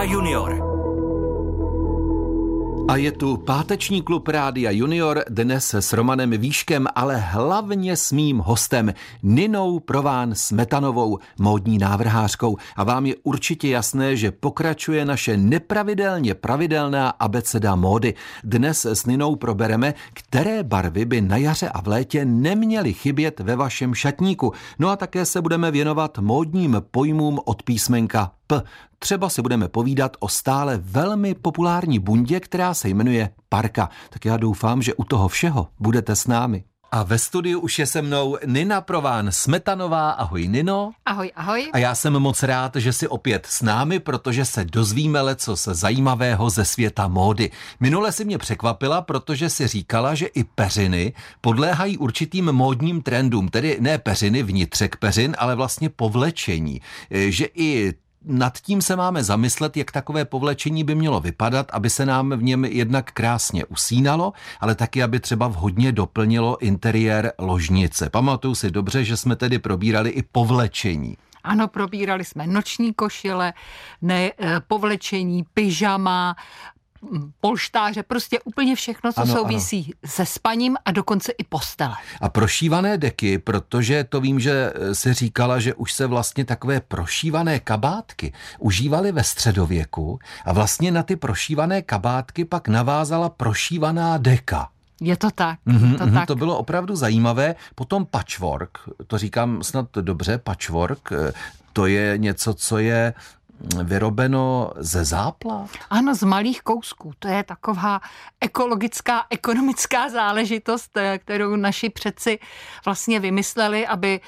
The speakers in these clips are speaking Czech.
Rádia Junior. A je tu páteční klub Rádia Junior dnes s Romanem Výškem, ale hlavně s mým hostem Ninou Prován Smetanovou, módní návrhářkou. A vám je určitě jasné, že pokračuje naše nepravidelně pravidelná abeceda módy. Dnes s Ninou probereme, které barvy by na jaře a v létě neměly chybět ve vašem šatníku. No a také se budeme věnovat módním pojmům od písmenka P. Třeba si budeme povídat o stále velmi populární bundě, která se jmenuje Parka. Tak já doufám, že u toho všeho budete s námi. A ve studiu už je se mnou Nina Prován Smetanová. Ahoj Nino. Ahoj, ahoj. A já jsem moc rád, že jsi opět s námi, protože se dozvíme leco se zajímavého ze světa módy. Minule si mě překvapila, protože si říkala, že i peřiny podléhají určitým módním trendům, tedy ne peřiny, vnitřek peřin, ale vlastně povlečení. Že i nad tím se máme zamyslet, jak takové povlečení by mělo vypadat, aby se nám v něm jednak krásně usínalo, ale taky, aby třeba vhodně doplnilo interiér ložnice. Pamatuju si dobře, že jsme tedy probírali i povlečení. Ano, probírali jsme noční košile, ne, eh, povlečení, pyžama, polštáře, prostě úplně všechno, co ano, souvisí ano. se spaním a dokonce i postele. A prošívané deky, protože to vím, že se říkala, že už se vlastně takové prošívané kabátky užívaly ve středověku a vlastně na ty prošívané kabátky pak navázala prošívaná deka. Je to tak. Mm-hmm, to, mm-hmm, tak. to bylo opravdu zajímavé. Potom patchwork, to říkám snad dobře, patchwork, eh, to je něco, co je vyrobeno ze zápla? Ano, z malých kousků. To je taková ekologická, ekonomická záležitost, eh, kterou naši předci vlastně vymysleli, aby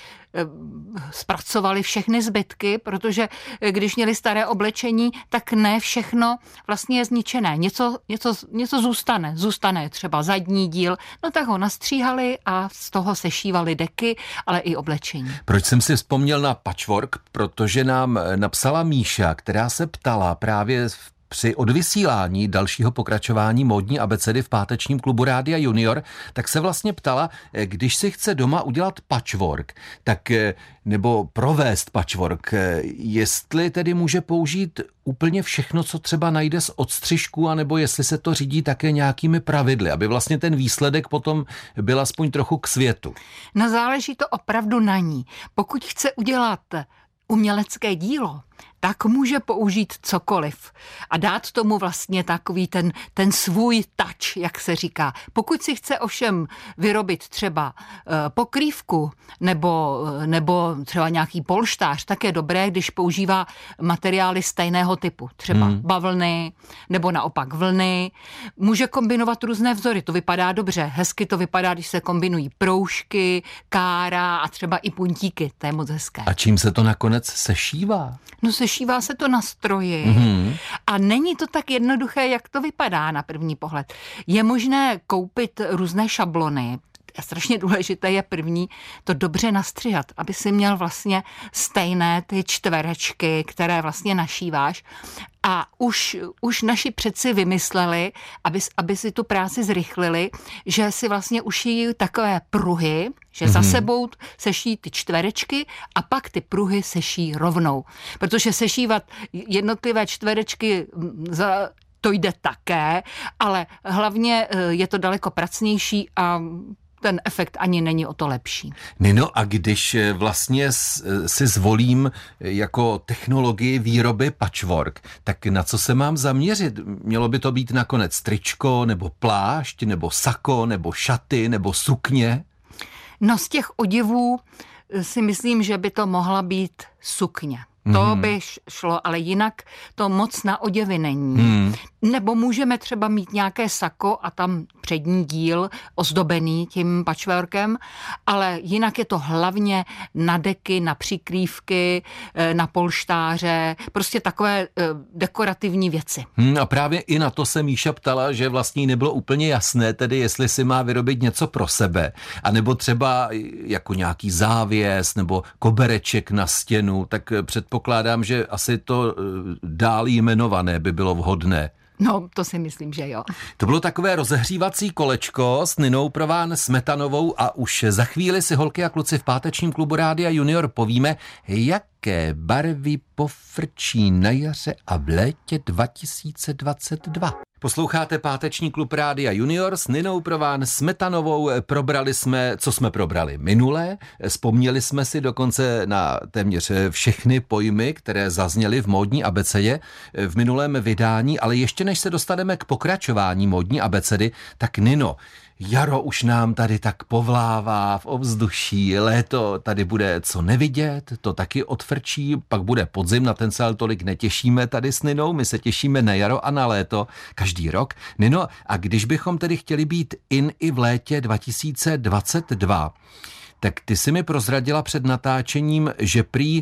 zpracovali všechny zbytky, protože eh, když měli staré oblečení, tak ne všechno vlastně je zničené. Něco, něco, něco zůstane. Zůstane třeba zadní díl, no tak ho nastříhali a z toho sešívali deky, ale i oblečení. Proč jsem si vzpomněl na patchwork? Protože nám napsala Míša, která se ptala právě v při odvysílání dalšího pokračování módní abecedy v pátečním klubu Rádia Junior, tak se vlastně ptala, eh, když si chce doma udělat patchwork, tak eh, nebo provést patchwork, eh, jestli tedy může použít úplně všechno, co třeba najde z odstřižku, anebo jestli se to řídí také nějakými pravidly, aby vlastně ten výsledek potom byl aspoň trochu k světu. No záleží to opravdu na ní. Pokud chce udělat umělecké dílo, tak může použít cokoliv a dát tomu vlastně takový ten, ten svůj touch, jak se říká. Pokud si chce ovšem vyrobit třeba uh, pokrývku nebo, uh, nebo třeba nějaký polštář, tak je dobré, když používá materiály stejného typu, třeba hmm. bavlny nebo naopak vlny. Může kombinovat různé vzory, to vypadá dobře. Hezky to vypadá, když se kombinují proužky, kára a třeba i puntíky, to je moc hezké. A čím se to nakonec sešívá? No se sešívá se to na stroji mm-hmm. a není to tak jednoduché, jak to vypadá na první pohled. Je možné koupit různé šablony, a strašně důležité je první to dobře nastřihat, aby si měl vlastně stejné ty čtverečky, které vlastně našíváš. A už, už naši předci vymysleli, aby, aby si tu práci zrychlili, že si vlastně ušijí takové pruhy, že mm-hmm. za mhm. sebou seší ty čtverečky a pak ty pruhy seší rovnou. Protože sešívat jednotlivé čtverečky za to jde také, ale hlavně eh, je to daleko pracnější a ten efekt ani není o to lepší. Nino, a když eh, vlastně eh, si zvolím eh, jako technologii výroby patchwork, tak na co se mám zaměřit? Mělo by to být nakonec tričko, nebo plášť, nebo sako, nebo šaty, nebo sukně? No z těch oděvů si myslím, že by to mohla být sukně. To mm. by šlo, ale jinak to moc na oděvy není. Mm. Nebo můžeme třeba mít nějaké sako a tam přední díl ozdobený tím patchworkem, ale jinak je to hlavně na deky, na přikrývky, eh, na polštáře, prostě takové eh, dekorativní věci. Hmm, a právě i na to se Míša ptala, že vlastně nebylo úplně jasné, tedy jestli si má vyrobit něco pro sebe, anebo třeba jako nějaký závěs nebo kobereček na stěnu, tak předpokládám, že asi to eh, dál jmenované by bylo vhodné. No, to si myslím, že jo. To bylo takové rozehřívací kolečko s Ninou Prován Smetanovou a už za chvíli si holky a kluci v pátečním klubu Rádia Junior povíme, jaké barvy pofrčí na jaře a v létě 2022. Posloucháte páteční klub Rádia Junior s Ninou Prován Smetanovou. Probrali jsme, co jsme probrali minule. Vzpomněli jsme si dokonce na téměř všechny pojmy, které zazněly v módní abecedě v minulém vydání, ale ještě než se dostaneme k pokračování módní abecedy, tak Nino, Jaro už nám tady tak povlává v ovzduší, léto tady bude co nevidět, to taky odfrčí, pak bude podzim, na ten se ale tolik netěšíme tady s Ninou, my se těšíme na jaro a na léto každý rok. Nino, a když bychom tedy chtěli být in i v létě 2022, tak ty si mi prozradila před natáčením, že prý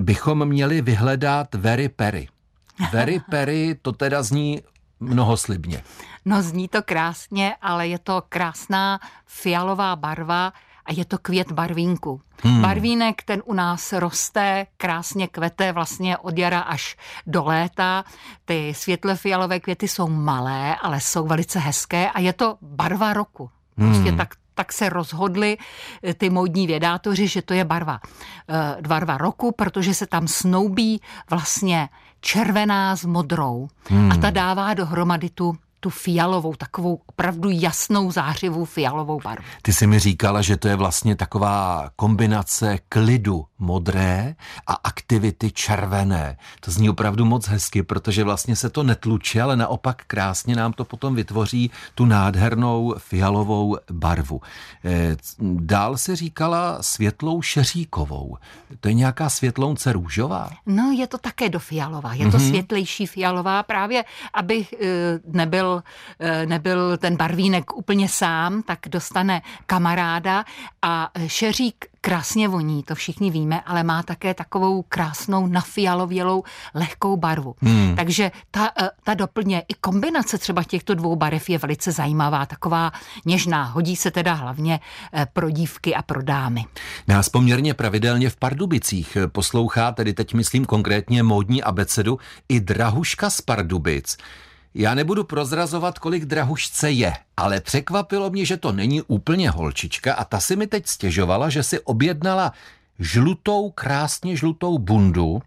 bychom měli vyhledat Very Perry. Very Perry, to teda zní mnohoslibně. No zní to krásně, ale je to krásná fialová barva a je to květ barvínku. Hmm. Barvínek, ten u nás roste, krásně kvete vlastně od jara až do léta. Ty světle fialové květy jsou malé, ale jsou velice hezké a je to barva roku. Prostě hmm. tak tak se rozhodli eh, ty módní vědátoři, že to je barva, eh, barva roku, protože se tam snoubí vlastně červená s modrou hmm. a ta dává dohromady tu tu fialovou, takovou opravdu jasnou zářivou fialovou barvu. Ty jsi mi říkala, že to je vlastně taková kombinace klidu modré a aktivity červené. To zní opravdu moc hezky, protože vlastně se to netluče, ale naopak krásně nám to potom vytvoří tu nádhernou fialovou barvu. Eh, dál si říkala světlou šeříkovou. To je nějaká světlounce růžová? No, je to také do fialová. Je to mm-hmm. světlejší fialová právě, aby eh, nebyl nebyl, eh, nebyl ten barvínek úplně sám, tak dostane kamaráda a šeřík krásně voní, to všichni víme, ale má také takovou krásnou nafialovělou lehkou barvu. Hmm. Takže ta, eh, ta doplně, i kombinace třeba těchto dvou barev je velice zajímavá, taková něžná. Hodí se teda hlavně eh, pro dívky a pro dámy. Nás poměrně pravidelně v Pardubicích poslouchá, tedy teď myslím konkrétně módní abecedu, i Drahuška z Pardubic. Já nebudu prozrazovat, kolik drahušce je, ale překvapilo mě, že to není úplně holčička a ta si mi teď stěžovala, že si objednala žlutou, krásně žlutou bundu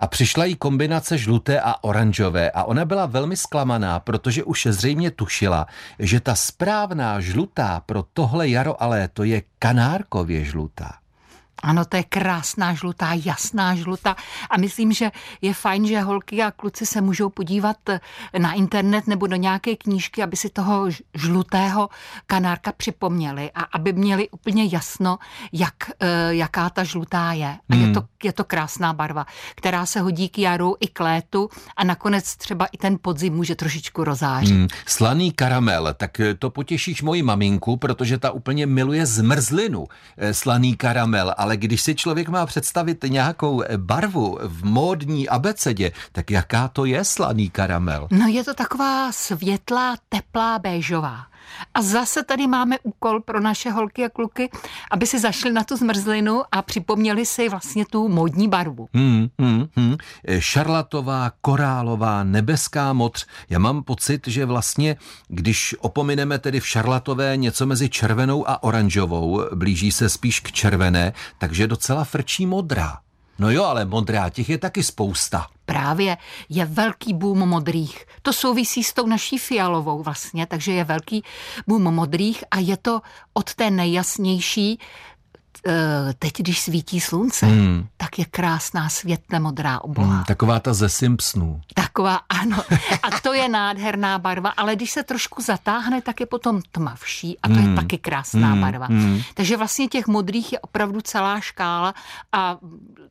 a přišla jí kombinace žluté a oranžové a ona byla velmi zklamaná, protože už zřejmě tušila, že ta správná žlutá pro tohle jaro a léto je kanárkově žlutá. Ano, to je krásná žlutá, jasná žlutá a myslím, že je fajn, že holky a kluci se můžou podívat na internet nebo do nějaké knížky, aby si toho žlutého kanárka připomněli a aby měli úplně jasno, jak, eh, jaká ta žlutá je. A hmm. je, to, je to krásná barva, která se hodí k jaru i k létu a nakonec třeba i ten podzim může trošičku rozářit. Hmm. Slaný karamel, tak to potěšíš moji maminku, protože ta úplně miluje zmrzlinu. Eh, slaný karamel, ale ale když si člověk má představit nějakou barvu v módní abecedě, tak jaká to je slaný karamel? No je to taková světlá, teplá, béžová. A zase tady máme úkol pro naše holky a kluky, aby si zašli na tu zmrzlinu a připomněli si vlastně tu módní barvu. Hmm, hmm, hmm. Šarlatová, korálová, nebeská moc. Já mám pocit, že vlastně, když opomineme tedy v šarlatové něco mezi červenou a oranžovou, blíží se spíš k červené, takže docela frčí modrá. No jo, ale modrá těch je taky spousta. Právě je velký boom modrých. To souvisí s tou naší fialovou vlastně, takže je velký boom modrých a je to od té nejjasnější teď, když svítí slunce, hmm. tak je krásná světle modrá obloha. Hmm, taková ta ze Simpsonů. Taková, ano. A to je nádherná barva, ale když se trošku zatáhne, tak je potom tmavší a to hmm. je taky krásná hmm. barva. Hmm. Takže vlastně těch modrých je opravdu celá škála a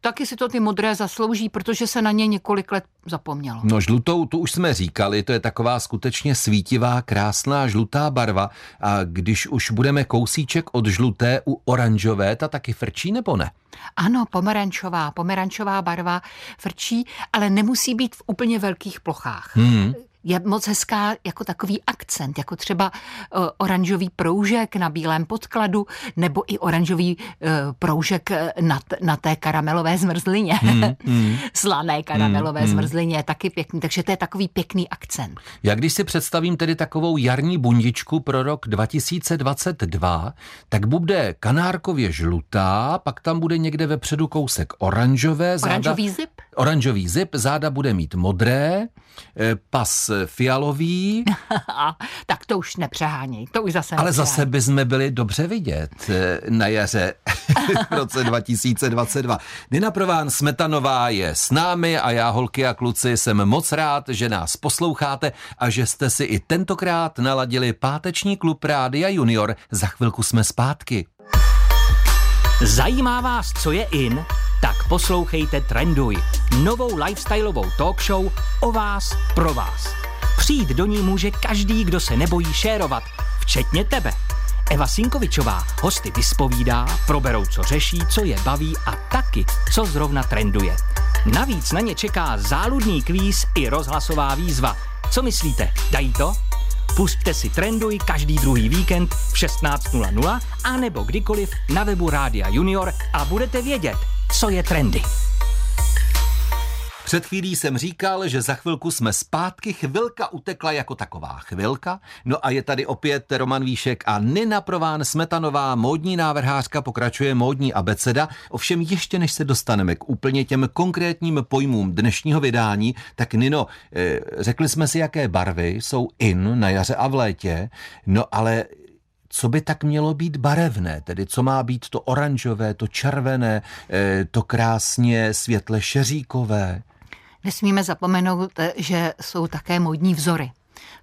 taky si to ty modré zaslouží, protože se na ně několik let zapomnělo. No žlutou, tu už jsme říkali, to je taková skutečně svítivá, krásná žlutá barva a když už budeme kousíček od žluté u oranžové, ta taky frčí nebo ne? Ano, pomerančová, pomerančová barva frčí, ale nemusí být v úplně velkých plochách. Hmm. Je moc hezká jako takový akcent, jako třeba uh, oranžový proužek na bílém podkladu, nebo i oranžový uh, proužek na, na té karamelové zmrzlině. Hmm, hmm. Slané karamelové hmm, hmm. zmrzlině je taky pěkný, takže to je takový pěkný akcent. Já když si představím tedy takovou jarní bundičku pro rok 2022, tak bude kanárkově žlutá, pak tam bude někde vepředu kousek oranžové. Záda, oranžový zip? Oranžový zip, záda bude mít modré, eh, pas fialový. tak to už nepřeháněj, to už zase Ale nepřeháněj. zase bychom byli dobře vidět eh, na jaře v roce 2022. Nina Prován Smetanová je s námi a já, holky a kluci, jsem moc rád, že nás posloucháte a že jste si i tentokrát naladili páteční klub Rádia Junior. Za chvilku jsme zpátky. Zajímá vás, co je in? Tak poslouchejte Trenduj, novou lifestyleovou talk show o vás, pro vás. Přijít do ní může každý, kdo se nebojí šérovat, včetně tebe. Eva Sinkovičová hosty vyspovídá, proberou, co řeší, co je baví a taky, co zrovna trenduje. Navíc na ně čeká záludný kvíz i rozhlasová výzva. Co myslíte, dají to? Pusťte si Trenduj každý druhý víkend v 16.00 a nebo kdykoliv na webu Rádia Junior a budete vědět, co je trendy. Před chvílí jsem říkal, že za chvilku jsme zpátky, chvilka utekla jako taková chvilka. No a je tady opět Roman Výšek a Nina Prován Smetanová, módní návrhářka, pokračuje módní abeceda. Ovšem ještě než se dostaneme k úplně těm konkrétním pojmům dnešního vydání, tak Nino, eh, řekli jsme si, jaké barvy jsou in na jaře a v létě, no ale co by tak mělo být barevné, tedy co má být to oranžové, to červené, eh, to krásně světle šeříkové. Nesmíme zapomenout, že jsou také modní vzory.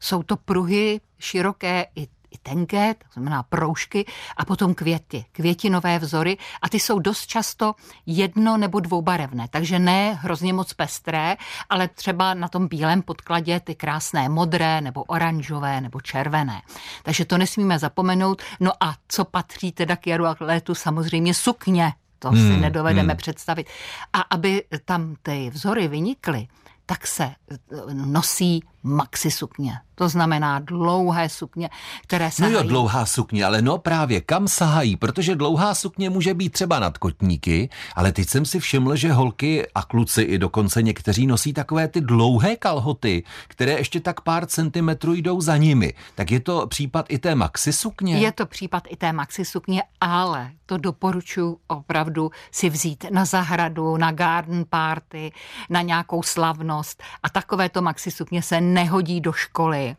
Jsou to pruhy široké i i tenké, to znamená proužky, a potom květy, květinové vzory a ty jsou dost často jedno nebo dvoubarevné, takže ne hrozně moc pestré, ale třeba na tom bílém podkladě ty krásné modré nebo oranžové nebo červené. Takže to nesmíme zapomenout. No a co patří teda k jaru a létu? Samozřejmě sukně, to hmm, si nedovedeme hmm. představit. A aby tam ty vzory vynikly, tak se eh, nosí maxi sukně. To znamená dlouhé sukně, které sahají. No jo, dlouhá sukně, ale no právě kam sahají, protože dlouhá sukně může být třeba nad kotníky, ale teď jsem si všiml, že holky a kluci i dokonce někteří nosí takové ty dlouhé kalhoty, které ještě tak pár centimetrů jdou za nimi. Tak je to případ i té maxi sukně? Je to případ i té maxi sukně, ale to doporučuji opravdu si vzít na zahradu, na garden party, na nějakou slavnost a takovéto maxi sukně se nehodí do školy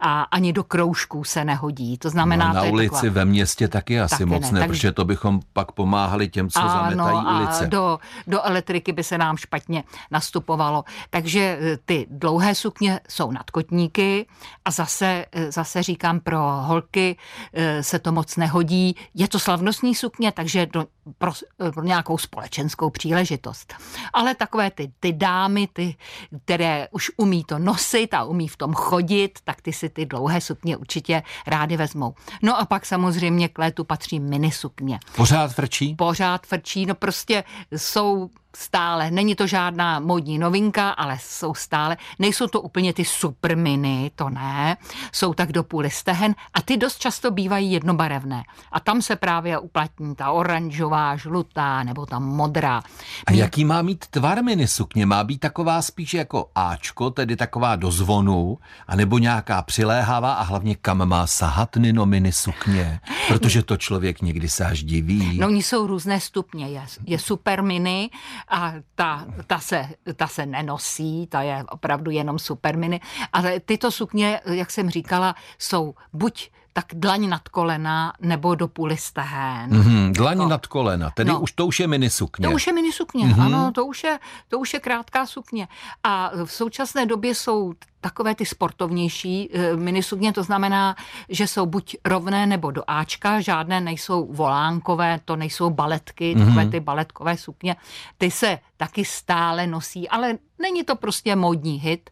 a ani do kroužků se nehodí. To znamená, no, na to ulici taková... ve městě taky asi taky moc ne, ne protože to bychom pak pomáhali těm, co ano, zametají ulice. A do, do elektriky by se nám špatně nastupovalo. Takže e, ty dlouhé sukně jsou nadkotníky a zase, e, zase říkám, pro holky e, se to moc nehodí. Je to slavnostní sukně, takže do, pro, pro nějakou společenskou příležitost. Ale takové ty, ty dámy, ty, které už umí to nosit, a umí v tom chodit, tak ty si ty dlouhé sukně určitě rády vezmou. No a pak samozřejmě k létu patří mini sukně. Pořád frčí? Pořád frčí, no prostě jsou stále. Není to žádná modní novinka, ale jsou stále. Nejsou to úplně ty super mini, to ne. Jsou tak do půly stehen a ty dost často bývají jednobarevné. A tam se právě uplatní ta oranžová, žlutá nebo ta modrá. A jaký má mít tvar mini sukně? Má být taková spíš jako Ačko, tedy taková do zvonu, anebo nějaká přiléhavá a hlavně kam má sahat Nino mini sukně? Protože to člověk někdy se až diví. No, oni jsou různé stupně. Je, je super mini, a ta, ta, se, ta se nenosí, ta je opravdu jenom superminy. Ale tyto sukně, jak jsem říkala, jsou buď tak dlaň nad kolena nebo do půly stehén. Mm-hmm, dlaň jako, nad kolena, tedy no, už to už je minisukně. To už je minisukně, mm-hmm. ano, to už je, to už je krátká sukně. A v současné době jsou takové ty sportovnější e, minisukně, to znamená, že jsou buď rovné nebo do Ačka, žádné nejsou volánkové, to nejsou baletky, mm-hmm. takové ty baletkové sukně, ty se taky stále nosí, ale není to prostě módní hit.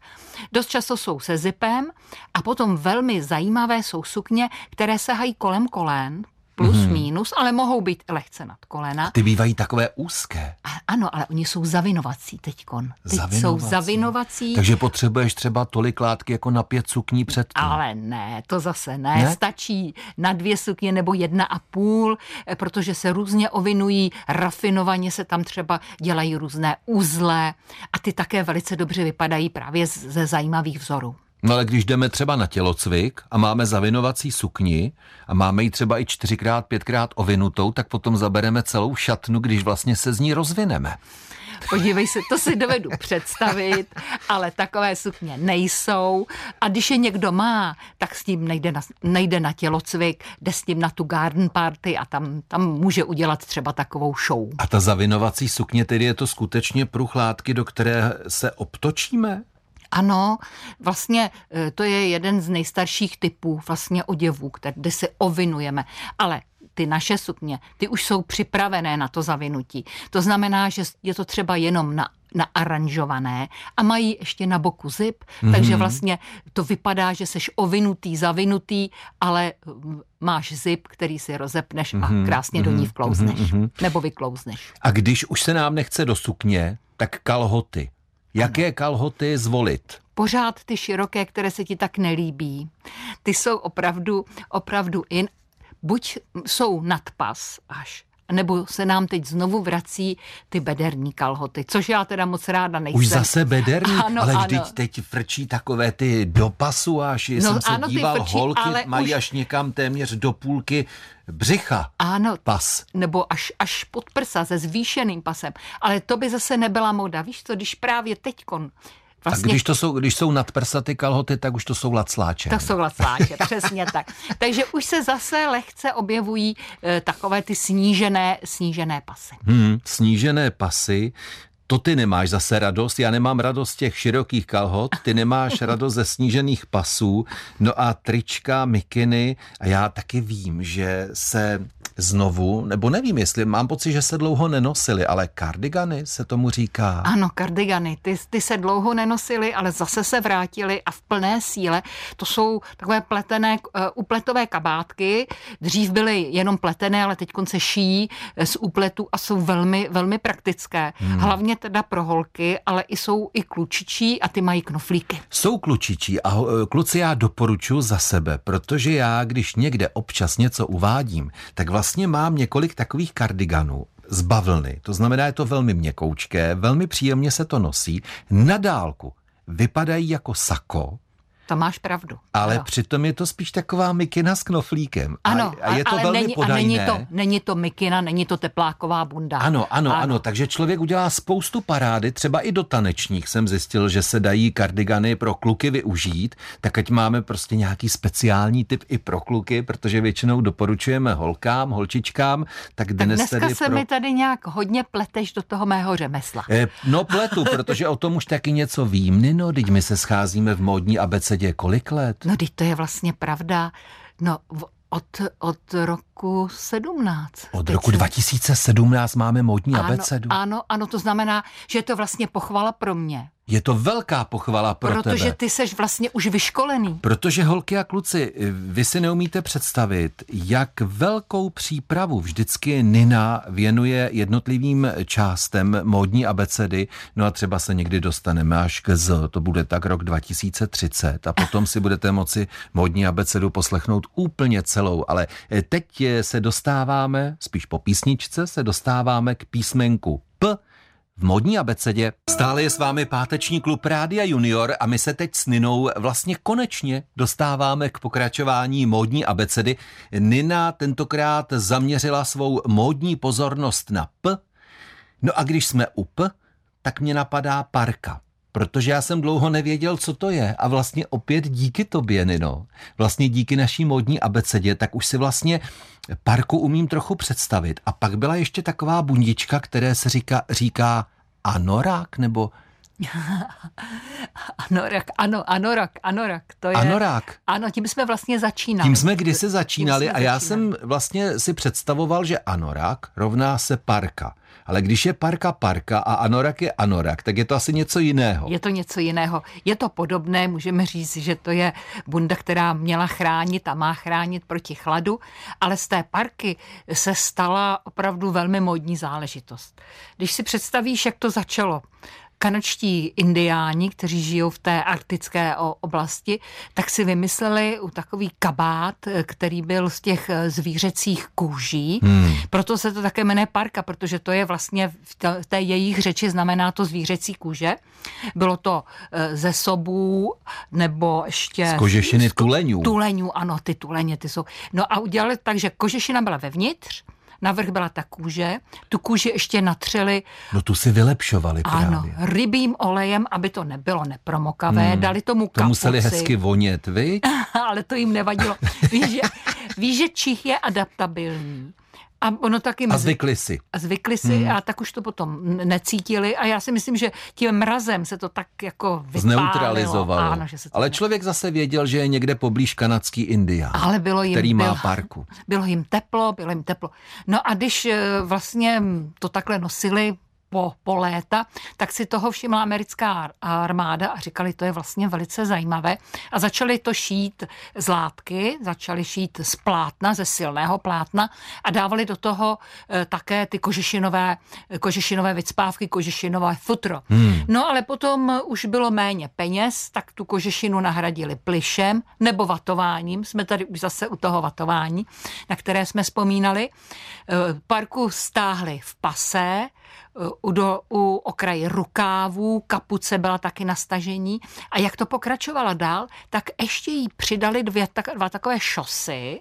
Dost často jsou se zipem a potom velmi zajímavé jsou sukně, které sahají kolem kolen, plus, mm. minus, ale mohou být lehce nad kolena. Ty bývají takové úzké. A, ano, ale oni jsou zavinovací teďkon. Teď zavinovací. jsou zavinovací. Takže potřebuješ třeba tolik látky jako na pět sukní před tím. Ale ne, to zase ne. ne. Stačí na dvě sukně nebo jedna a půl, eh, protože se různě ovinují, rafinovaně se tam třeba dělají různé uzle a ty také velice dobře vypadají právě ze zajímavých vzorů. No ale když jdeme třeba na tělocvik a máme zavinovací sukni a máme ji třeba i čtyřikrát, pětkrát ovinutou, tak potom zabereme celou šatnu, když vlastně se z ní rozvineme. Podívej se, to si dovedu představit, ale takové sukně nejsou. A když je někdo má, tak s tím nejde na, nejde na tělocvik, jde s tím na tu garden party a tam, tam může udělat třeba takovou show. A ta zavinovací sukně, tedy je to skutečně pruh látky, do které se obtočíme? Ano, vlastně e, to je jeden z nejstarších typů vlastně oděvů, kde se ovinujeme. Ale ty naše sukně, ty už jsou připravené na to zavinutí. To znamená, že je to třeba jenom na naaranžované a mají ještě na boku zip, mm-hmm. takže vlastně to vypadá, že seš ovinutý, zavinutý, ale máš zip, který si rozepneš mm-hmm. a mhm. krásně mm-hmm. do ní mhm. vklouzneš. Mm-hmm. Nebo vyklouzneš. A když už se nám nechce do sukně, tak kalhoty. Jaké kalhoty zvolit? Pořád ty široké, které se ti tak nelíbí. Ty jsou opravdu, opravdu in. Buď jsou nadpas až, nebo se nám teď znovu vrací ty bederní kalhoty, což já teda moc ráda nejsem. Už zase bederní? Ano, ale vždyť ano. teď frčí takové ty do pasu až, no, jsem se ano, díval, frčí, holky mají už... až někam téměř do půlky břicha. Ano. Pas. Nebo až, až pod prsa se zvýšeným pasem. Ale to by zase nebyla moda. Víš co, když právě teďkon Vlastně... A když, to jsou, když jsou nadprsaty kalhoty, tak už to jsou lacláče. To jsou lacláče, přesně tak. Takže už se zase lehce objevují e, takové ty snížené, snížené pasy. Hmm, snížené pasy, to ty nemáš zase radost, já nemám radost těch širokých kalhot, ty nemáš radost ze snížených pasů, no a trička, mikiny a já taky vím, že se znovu, nebo nevím, jestli mám pocit, že se dlouho nenosily, ale kardigany se tomu říká. Ano, kardigany, ty, ty se dlouho nenosily, ale zase se vrátily a v plné síle. To jsou takové pletené, uh, upletové kabátky. Dřív byly jenom pletené, ale teď se šijí eh, z úpletu a jsou velmi, velmi praktické. Hmm. Hlavně teda pro holky, ale i jsou i klučičí a ty mají knoflíky. Jsou klučičí a eh, kluci já doporučuji za sebe, protože já, když někde občas něco uvádím, tak vlastně vlastně mám několik takových kardiganů z bavlny. To znamená, je to velmi měkoučké, velmi příjemně se to nosí. Na dálku vypadají jako sako, to máš pravdu. Ale ano. přitom je to spíš taková mikina s knoflíkem. Ano, a, a je to ale velmi není, podajné. A není to, není to mikina, není to tepláková bunda. Ano, ano, ano, ano. Takže člověk udělá spoustu parády, třeba i do tanečních jsem zjistil, že se dají kardigany pro kluky využít, tak ať máme prostě nějaký speciální typ i pro kluky, protože většinou doporučujeme holkám, holčičkám, tak dnes tak dneska se pro... mi tady nějak hodně pleteš do toho mého řemesla. Eh, no pletu, protože o tom už taky něco vím. No, teď my se scházíme v módní abecedě je kolik let? No, teď to je vlastně pravda. No, od, od roku 17. Od Teď roku 2017 máme módní ano, abecedu. Ano, ano, to znamená, že je to vlastně pochvala pro mě. Je to velká pochvala pro Protože tebe. Protože ty seš vlastně už vyškolený. Protože holky a kluci, vy si neumíte představit, jak velkou přípravu vždycky Nina věnuje jednotlivým částem módní abecedy. No a třeba se někdy dostaneme až k Z, to bude tak rok 2030 a potom si budete moci módní abecedu poslechnout úplně celou. Ale teď se dostáváme, spíš po písničce, se dostáváme k písmenku P v modní abecedě. Stále je s vámi páteční klub Rádia Junior a my se teď s Ninou vlastně konečně dostáváme k pokračování módní abecedy. Nina tentokrát zaměřila svou módní pozornost na P. No a když jsme u P, tak mě napadá parka protože já jsem dlouho nevěděl, co to je a vlastně opět díky tobě, Nino, vlastně díky naší módní abecedě, tak už si vlastně parku umím trochu představit. A pak byla ještě taková bundička, které se říká, říká anorák nebo anorak, ano, anorak, anorak. To je, anorak. Ano, tím jsme vlastně začínali. Tím jsme kdysi začínali jsme a já začínali. jsem vlastně si představoval, že anorak rovná se parka. Ale když je parka parka a anorak je anorak, tak je to asi něco jiného. Je to něco jiného. Je to podobné, můžeme říct, že to je bunda, která měla chránit a má chránit proti chladu, ale z té parky se stala opravdu velmi módní záležitost. Když si představíš, jak to začalo, kanadští indiáni, kteří žijou v té arktické oblasti, tak si vymysleli u takový kabát, který byl z těch eh, zvířecích kůží. Hmm. Proto se to také jmenuje parka, protože to je vlastně v té jejich řeči znamená to zvířecí kůže. Bylo to eh, ze sobů nebo ještě... Z kožešiny tuleňů. Tuleňů, ano, ty tuleně, ty jsou. No a udělali tak, že kožešina byla vevnitř, navrch byla ta kůže, tu kůži ještě natřeli. No tu si vylepšovali právě. Ano, rybím olejem, aby to nebylo nepromokavé, hmm, dali tomu kapuci. To museli hezky vonět, vy? Ale to jim nevadilo. Víš, že, víš, že čich je adaptabilní. A ono taky. A zvykli si. A zvykli si hmm. a tak už to potom necítili a já si myslím, že tím mrazem se to tak jako vypálilo. Zneutralizovalo. Ano, že se to Ale ne... člověk zase věděl, že je někde poblíž kanadský Indián, Ale bylo jim, který má bylo, parku. Bylo jim teplo, bylo jim teplo. No a když eh, vlastně to takhle nosili po, po léta, tak si toho všimla americká armáda a říkali, to je vlastně velice zajímavé. A začali to šít z látky, začali šít z plátna, ze silného plátna a dávali do toho e, také ty kožešinové, kožešinové vycpávky, kožešinové futro. Hmm. No ale potom už bylo méně peněz, tak tu kožešinu nahradili plišem nebo vatováním. Jsme tady už zase u toho vatování, na které jsme vzpomínali. E, parku stáhli v pasé, u, do, u okraje rukávů, kapuce byla taky na stažení. A jak to pokračovalo dál, tak ještě jí přidali dvě, tak, dva takové šosy,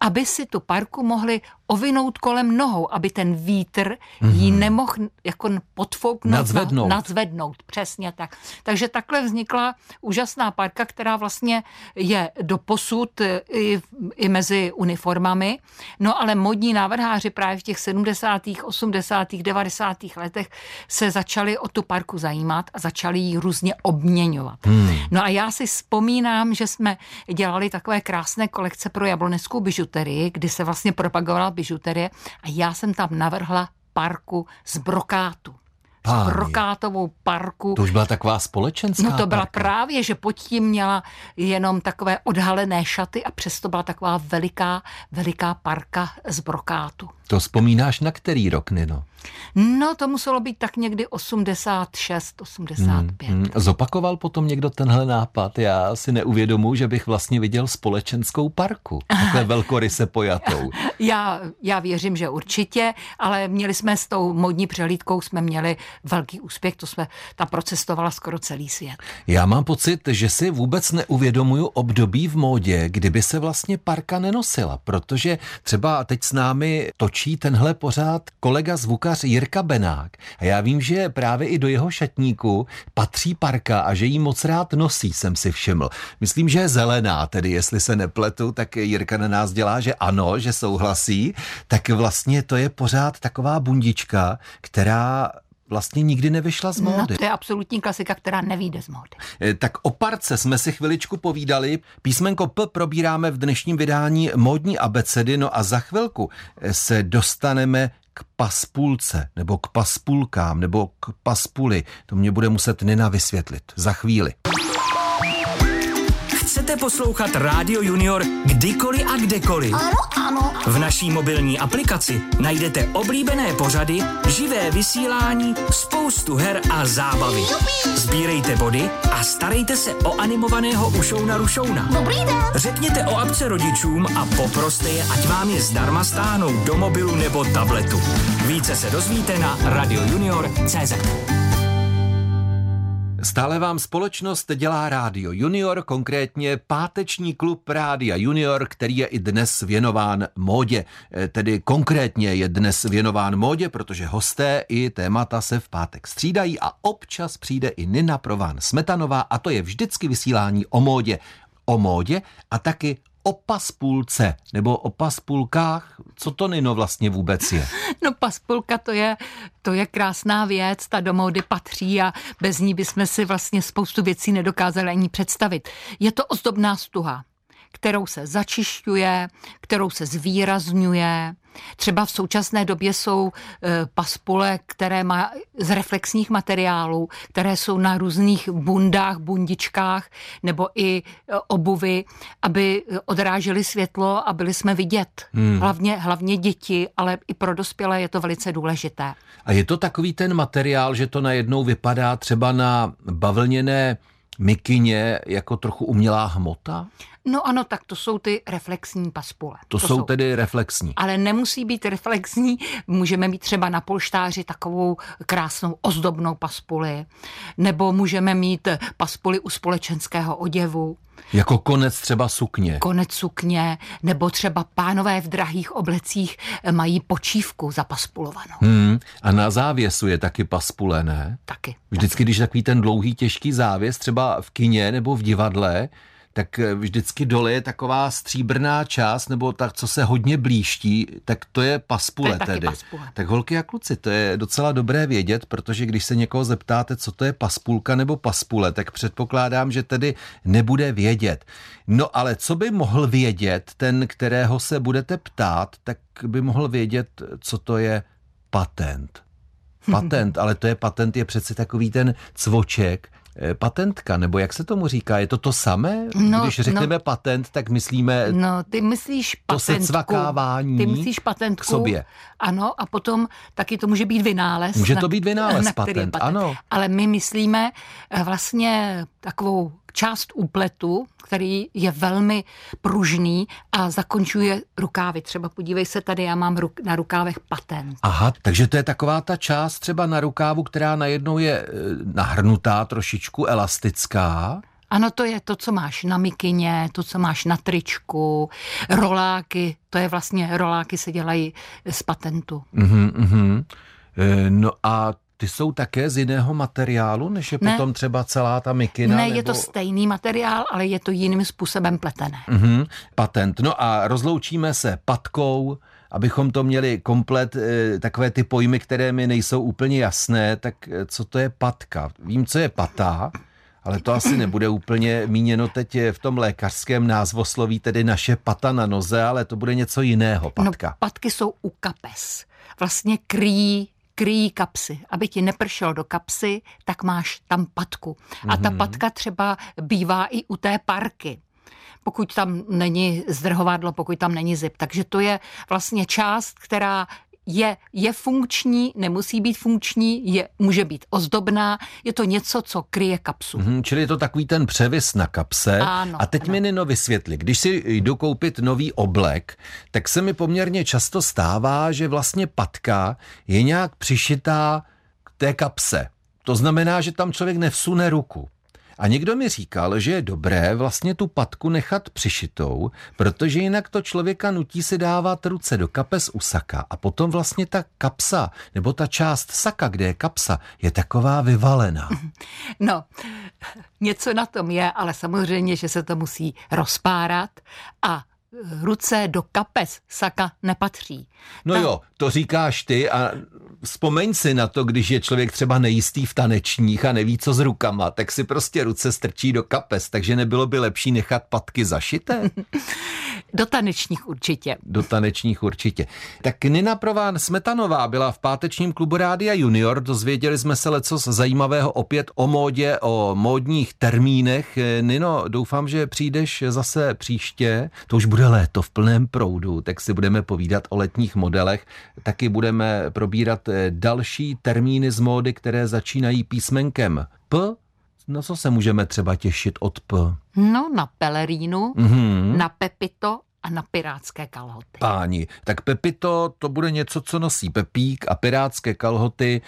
aby si tu parku mohli ovinout kolem nohou, aby ten vítr mm-hmm. jí nemohl jako podfouknout, nadzvednout. nadzvednout. Přesně tak. Takže takhle vznikla úžasná parka, která vlastně je do posud i, i mezi uniformami. No ale modní návrháři právě v těch 70., 80., 90. letech se začali o tu parku zajímat a začali ji různě obměňovat. Hmm. No a já si vzpomínám, že jsme dělali takové krásné kolekce pro jabloneckou bižuterii, kdy se vlastně propagovala bižuterie a já jsem tam navrhla parku z brokátu. Páni. brokátovou parku. To už byla taková společenská No to byla parka. právě, že pod tím měla jenom takové odhalené šaty a přesto byla taková veliká, veliká parka z brokátu. To vzpomínáš na který rok, Nino? No, to muselo být tak někdy 86, 85. Hmm, hmm. Zopakoval potom někdo tenhle nápad? Já si neuvědomuji, že bych vlastně viděl společenskou parku. Takhle velkoryse pojatou. já, já věřím, že určitě, ale měli jsme s tou modní přehlídkou, jsme měli velký úspěch, to jsme, ta procestovala skoro celý svět. Já mám pocit, že si vůbec neuvědomuju období v módě, kdyby se vlastně parka nenosila, protože třeba teď s námi točí tenhle pořád kolega zvukař Jirka Benák. A já vím, že právě i do jeho šatníku patří parka a že jí moc rád nosí, jsem si všiml. Myslím, že je zelená, tedy jestli se nepletu, tak Jirka na nás dělá, že ano, že souhlasí. Tak vlastně to je pořád taková bundička, která vlastně nikdy nevyšla z módy. No, to je absolutní klasika, která nevíde z módy. Eh, tak o parce jsme si chviličku povídali. Písmenko P probíráme v dnešním vydání módní abecedy, no a za chvilku eh, se dostaneme k paspulce, nebo k paspulkám, nebo k paspuli. To mě bude muset Nina vysvětlit. Za chvíli. Poslouchat Rádio Junior kdykoliv a kdekoliv? Ano, ano. V naší mobilní aplikaci najdete oblíbené pořady, živé vysílání, spoustu her a zábavy. Jupi. Sbírejte body a starejte se o animovaného Ušouna Rušouna. Dobrý den. Řekněte o apce rodičům a poproste je, ať vám je zdarma stáhnou do mobilu nebo tabletu. Více se dozvíte na radiojunior.cz. Stále vám společnost dělá Rádio Junior, konkrétně páteční klub Rádia Junior, který je i dnes věnován módě. E, tedy konkrétně je dnes věnován módě, protože hosté i témata se v pátek střídají a občas přijde i Nina Prován Smetanová a to je vždycky vysílání o módě. O módě a taky o paspůlce nebo o paspůlkách. Co to Nino vlastně vůbec je? No paspůlka to je, to je krásná věc, ta do módy patří a bez ní bychom si vlastně spoustu věcí nedokázali ani představit. Je to ozdobná stuha kterou se začišťuje, kterou se zvýrazňuje. Třeba v současné době jsou e, paspule, které má z reflexních materiálů, které jsou na různých bundách, bundičkách nebo i e, obuvy, aby odrážely světlo a byli jsme vidět. Hmm. Hlavně, hlavně děti, ale i pro dospělé je to velice důležité. A je to takový ten materiál, že to najednou vypadá třeba na bavlněné mikině jako trochu umělá hmota? No ano, tak to jsou ty reflexní paspule. To, to jsou, jsou tedy reflexní. Ale nemusí být reflexní. Můžeme mít třeba na polštáři takovou krásnou ozdobnou paspuli, nebo můžeme mít paspuli u společenského oděvu. Jako konec třeba sukně. Konec sukně, nebo třeba pánové v drahých oblecích mají počívku zapaspulovanou. Hmm, a na závěsu je taky paspule, ne? Taky. Vždycky, taky. když takový ten dlouhý, těžký závěs, třeba v kině nebo v divadle, tak eh, vždycky dole je taková stříbrná část, nebo tak, co se hodně blíští, tak to je paspule to je tedy. Paspule. Tak holky a kluci, to je docela dobré vědět, protože když se někoho zeptáte, co to je paspulka nebo paspule, tak předpokládám, že tedy nebude vědět. No ale co by mohl vědět ten, kterého se budete ptát, tak by mohl vědět, co to je patent. Patent, ale to je patent, je přeci takový ten cvoček, patentka, nebo jak se tomu říká? Je to to samé? No, Když řekneme no, patent, tak myslíme No, ty myslíš patentku. To cvakávání Ty myslíš patentku. K sobě. Ano, a potom taky to může být vynález. Může to být vynález, na patent, patent, ano. Ale my myslíme eh, vlastně takovou část úpletu, který je velmi pružný a zakončuje rukávy. Třeba podívej se tady, já mám na rukávech patent. Aha, takže to je taková ta část třeba na rukávu, která najednou je e, nahrnutá, trošičku elastická. Ano, to je to, co máš na mikině, to, co máš na tričku, roláky, to je vlastně, roláky se dělají z patentu. Mm-hmm, mm-hmm. No a ty jsou také z jiného materiálu, než je ne. potom třeba celá ta mikina? Ne, nebo... je to stejný materiál, ale je to jiným způsobem pletené. Mm-hmm, patent. No a rozloučíme se patkou, abychom to měli komplet, e, takové ty pojmy, které mi nejsou úplně jasné, tak e, co to je patka? Vím, co je patá, ale to asi nebude úplně míněno teď v tom lékařském názvosloví, tedy naše pata na noze, ale to bude něco jiného, patka. No, patky jsou u kapes. Vlastně kryjí kryjí kapsy. Aby ti nepršel do kapsy, tak máš tam patku. A ta mhm. patka třeba bývá i u té parky pokud tam není zdrhovadlo, pokud tam není zip. Takže to je vlastně část, která je, je funkční, nemusí být funkční, je, může být ozdobná, je to něco, co kryje kapsu. Hmm, čili je to takový ten převis na kapse. Ano, a teď ano. mi Nino vysvětli, když si jdu koupit nový oblek, tak se mi poměrně často stává, že vlastně patka je nějak přišitá k té kapse. To znamená, že tam člověk nevsune ruku. A někdo mi říkal, že je dobré vlastně tu patku nechat přišitou, protože jinak to člověka nutí si dávat ruce do kapes u saka a potom vlastně ta kapsa, nebo ta část saka, kde je kapsa, je taková vyvalená. No, něco na tom je, ale samozřejmě, že se to musí rozpárat a ruce do kapes saka nepatří. No Ta... jo, to říkáš ty a vzpomeň si na to, když je člověk třeba nejistý v tanečních a neví, co s rukama, tak si prostě ruce strčí do kapes, takže nebylo by lepší nechat patky zašité? do tanečních určitě. Do tanečních určitě. Tak Nina Prován Smetanová byla v pátečním klubu Rádia Junior, dozvěděli jsme se leco zajímavého opět o módě, o módních termínech. Nino, doufám, že přijdeš zase příště, to už bude léto v plném proudu, tak si budeme povídat o letních modelech, taky budeme probírat eh, další termíny z módy, které začínají písmenkem P. Na co se můžeme třeba těšit od P? No, na pelerínu, mm-hmm. na pepito a na pirátské kalhoty. Páni, tak Pepito to bude něco, co nosí Pepík a pirátské kalhoty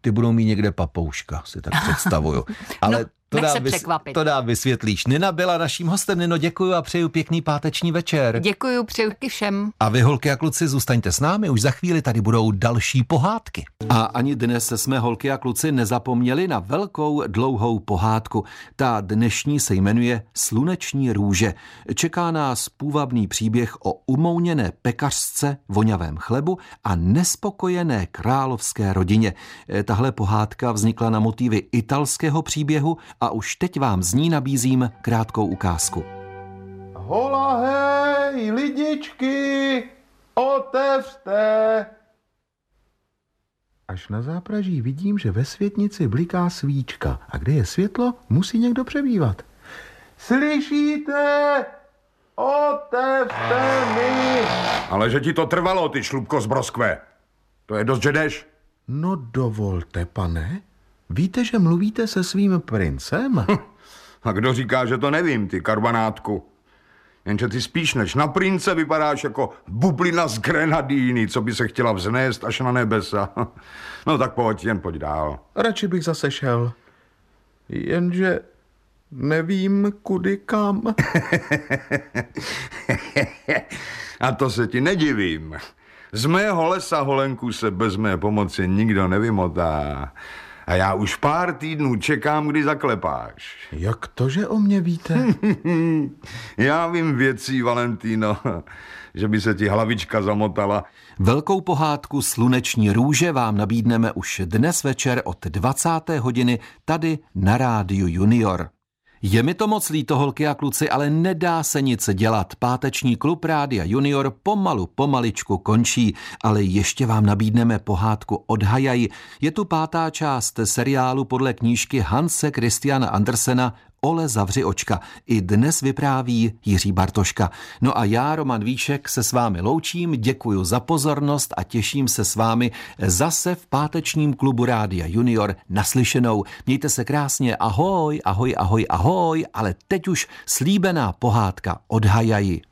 ty budou mít někde papouška, si tak představuju. Ale no. To dám, se překvapit. To dám vysvětlíš. Nina byla naším hostem. Nino, děkuji a přeju pěkný páteční večer. Děkuji, přeju všem. A vy, holky a kluci, zůstaňte s námi. Už za chvíli tady budou další pohádky. A ani dnes jsme, holky a kluci, nezapomněli na velkou dlouhou pohádku. Ta dnešní se jmenuje Sluneční růže. Čeká nás půvabný příběh o umouněné pekařce, vonavém chlebu a nespokojené královské rodině. Tahle pohádka vznikla na motivy italského příběhu a už teď vám z ní nabízím krátkou ukázku. Hola hej, lidičky, otevřte! Až na zápraží vidím, že ve světnici bliká svíčka a kde je světlo, musí někdo přebývat. Slyšíte? Otevřte mi! Ale že ti to trvalo, ty šlubko z broskve. To je dost, že jdeš? No dovolte, pane. Víte, že mluvíte se svým princem? A kdo říká, že to nevím, ty karbanátku? Jenže ty spíš než na prince vypadáš jako bublina z grenadíny, co by se chtěla vznést až na nebesa. No tak pojď, jen pojď dál. Radši bych zase šel. Jenže nevím, kudy kam. A to se ti nedivím. Z mého lesa holenku se bez mé pomoci nikdo nevymotá. A já už pár týdnů čekám, kdy zaklepáš. Jak to, že o mě víte? já vím věcí, Valentino, že by se ti hlavička zamotala. Velkou pohádku Sluneční růže vám nabídneme už dnes večer od 20. hodiny tady na Rádiu Junior. Je mi to moc líto, holky a kluci, ale nedá se nic dělat. Páteční klub Rádia Junior pomalu, pomaličku končí, ale ještě vám nabídneme pohádku od Hajaji. Je tu pátá část seriálu podle knížky Hanse Christiana Andersena Ole zavři očka. I dnes vypráví Jiří Bartoška. No a já, Roman Víšek, se s vámi loučím, děkuji za pozornost a těším se s vámi zase v pátečním klubu Rádia Junior naslyšenou. Mějte se krásně, ahoj, ahoj, ahoj, ahoj, ale teď už slíbená pohádka od Hajaji.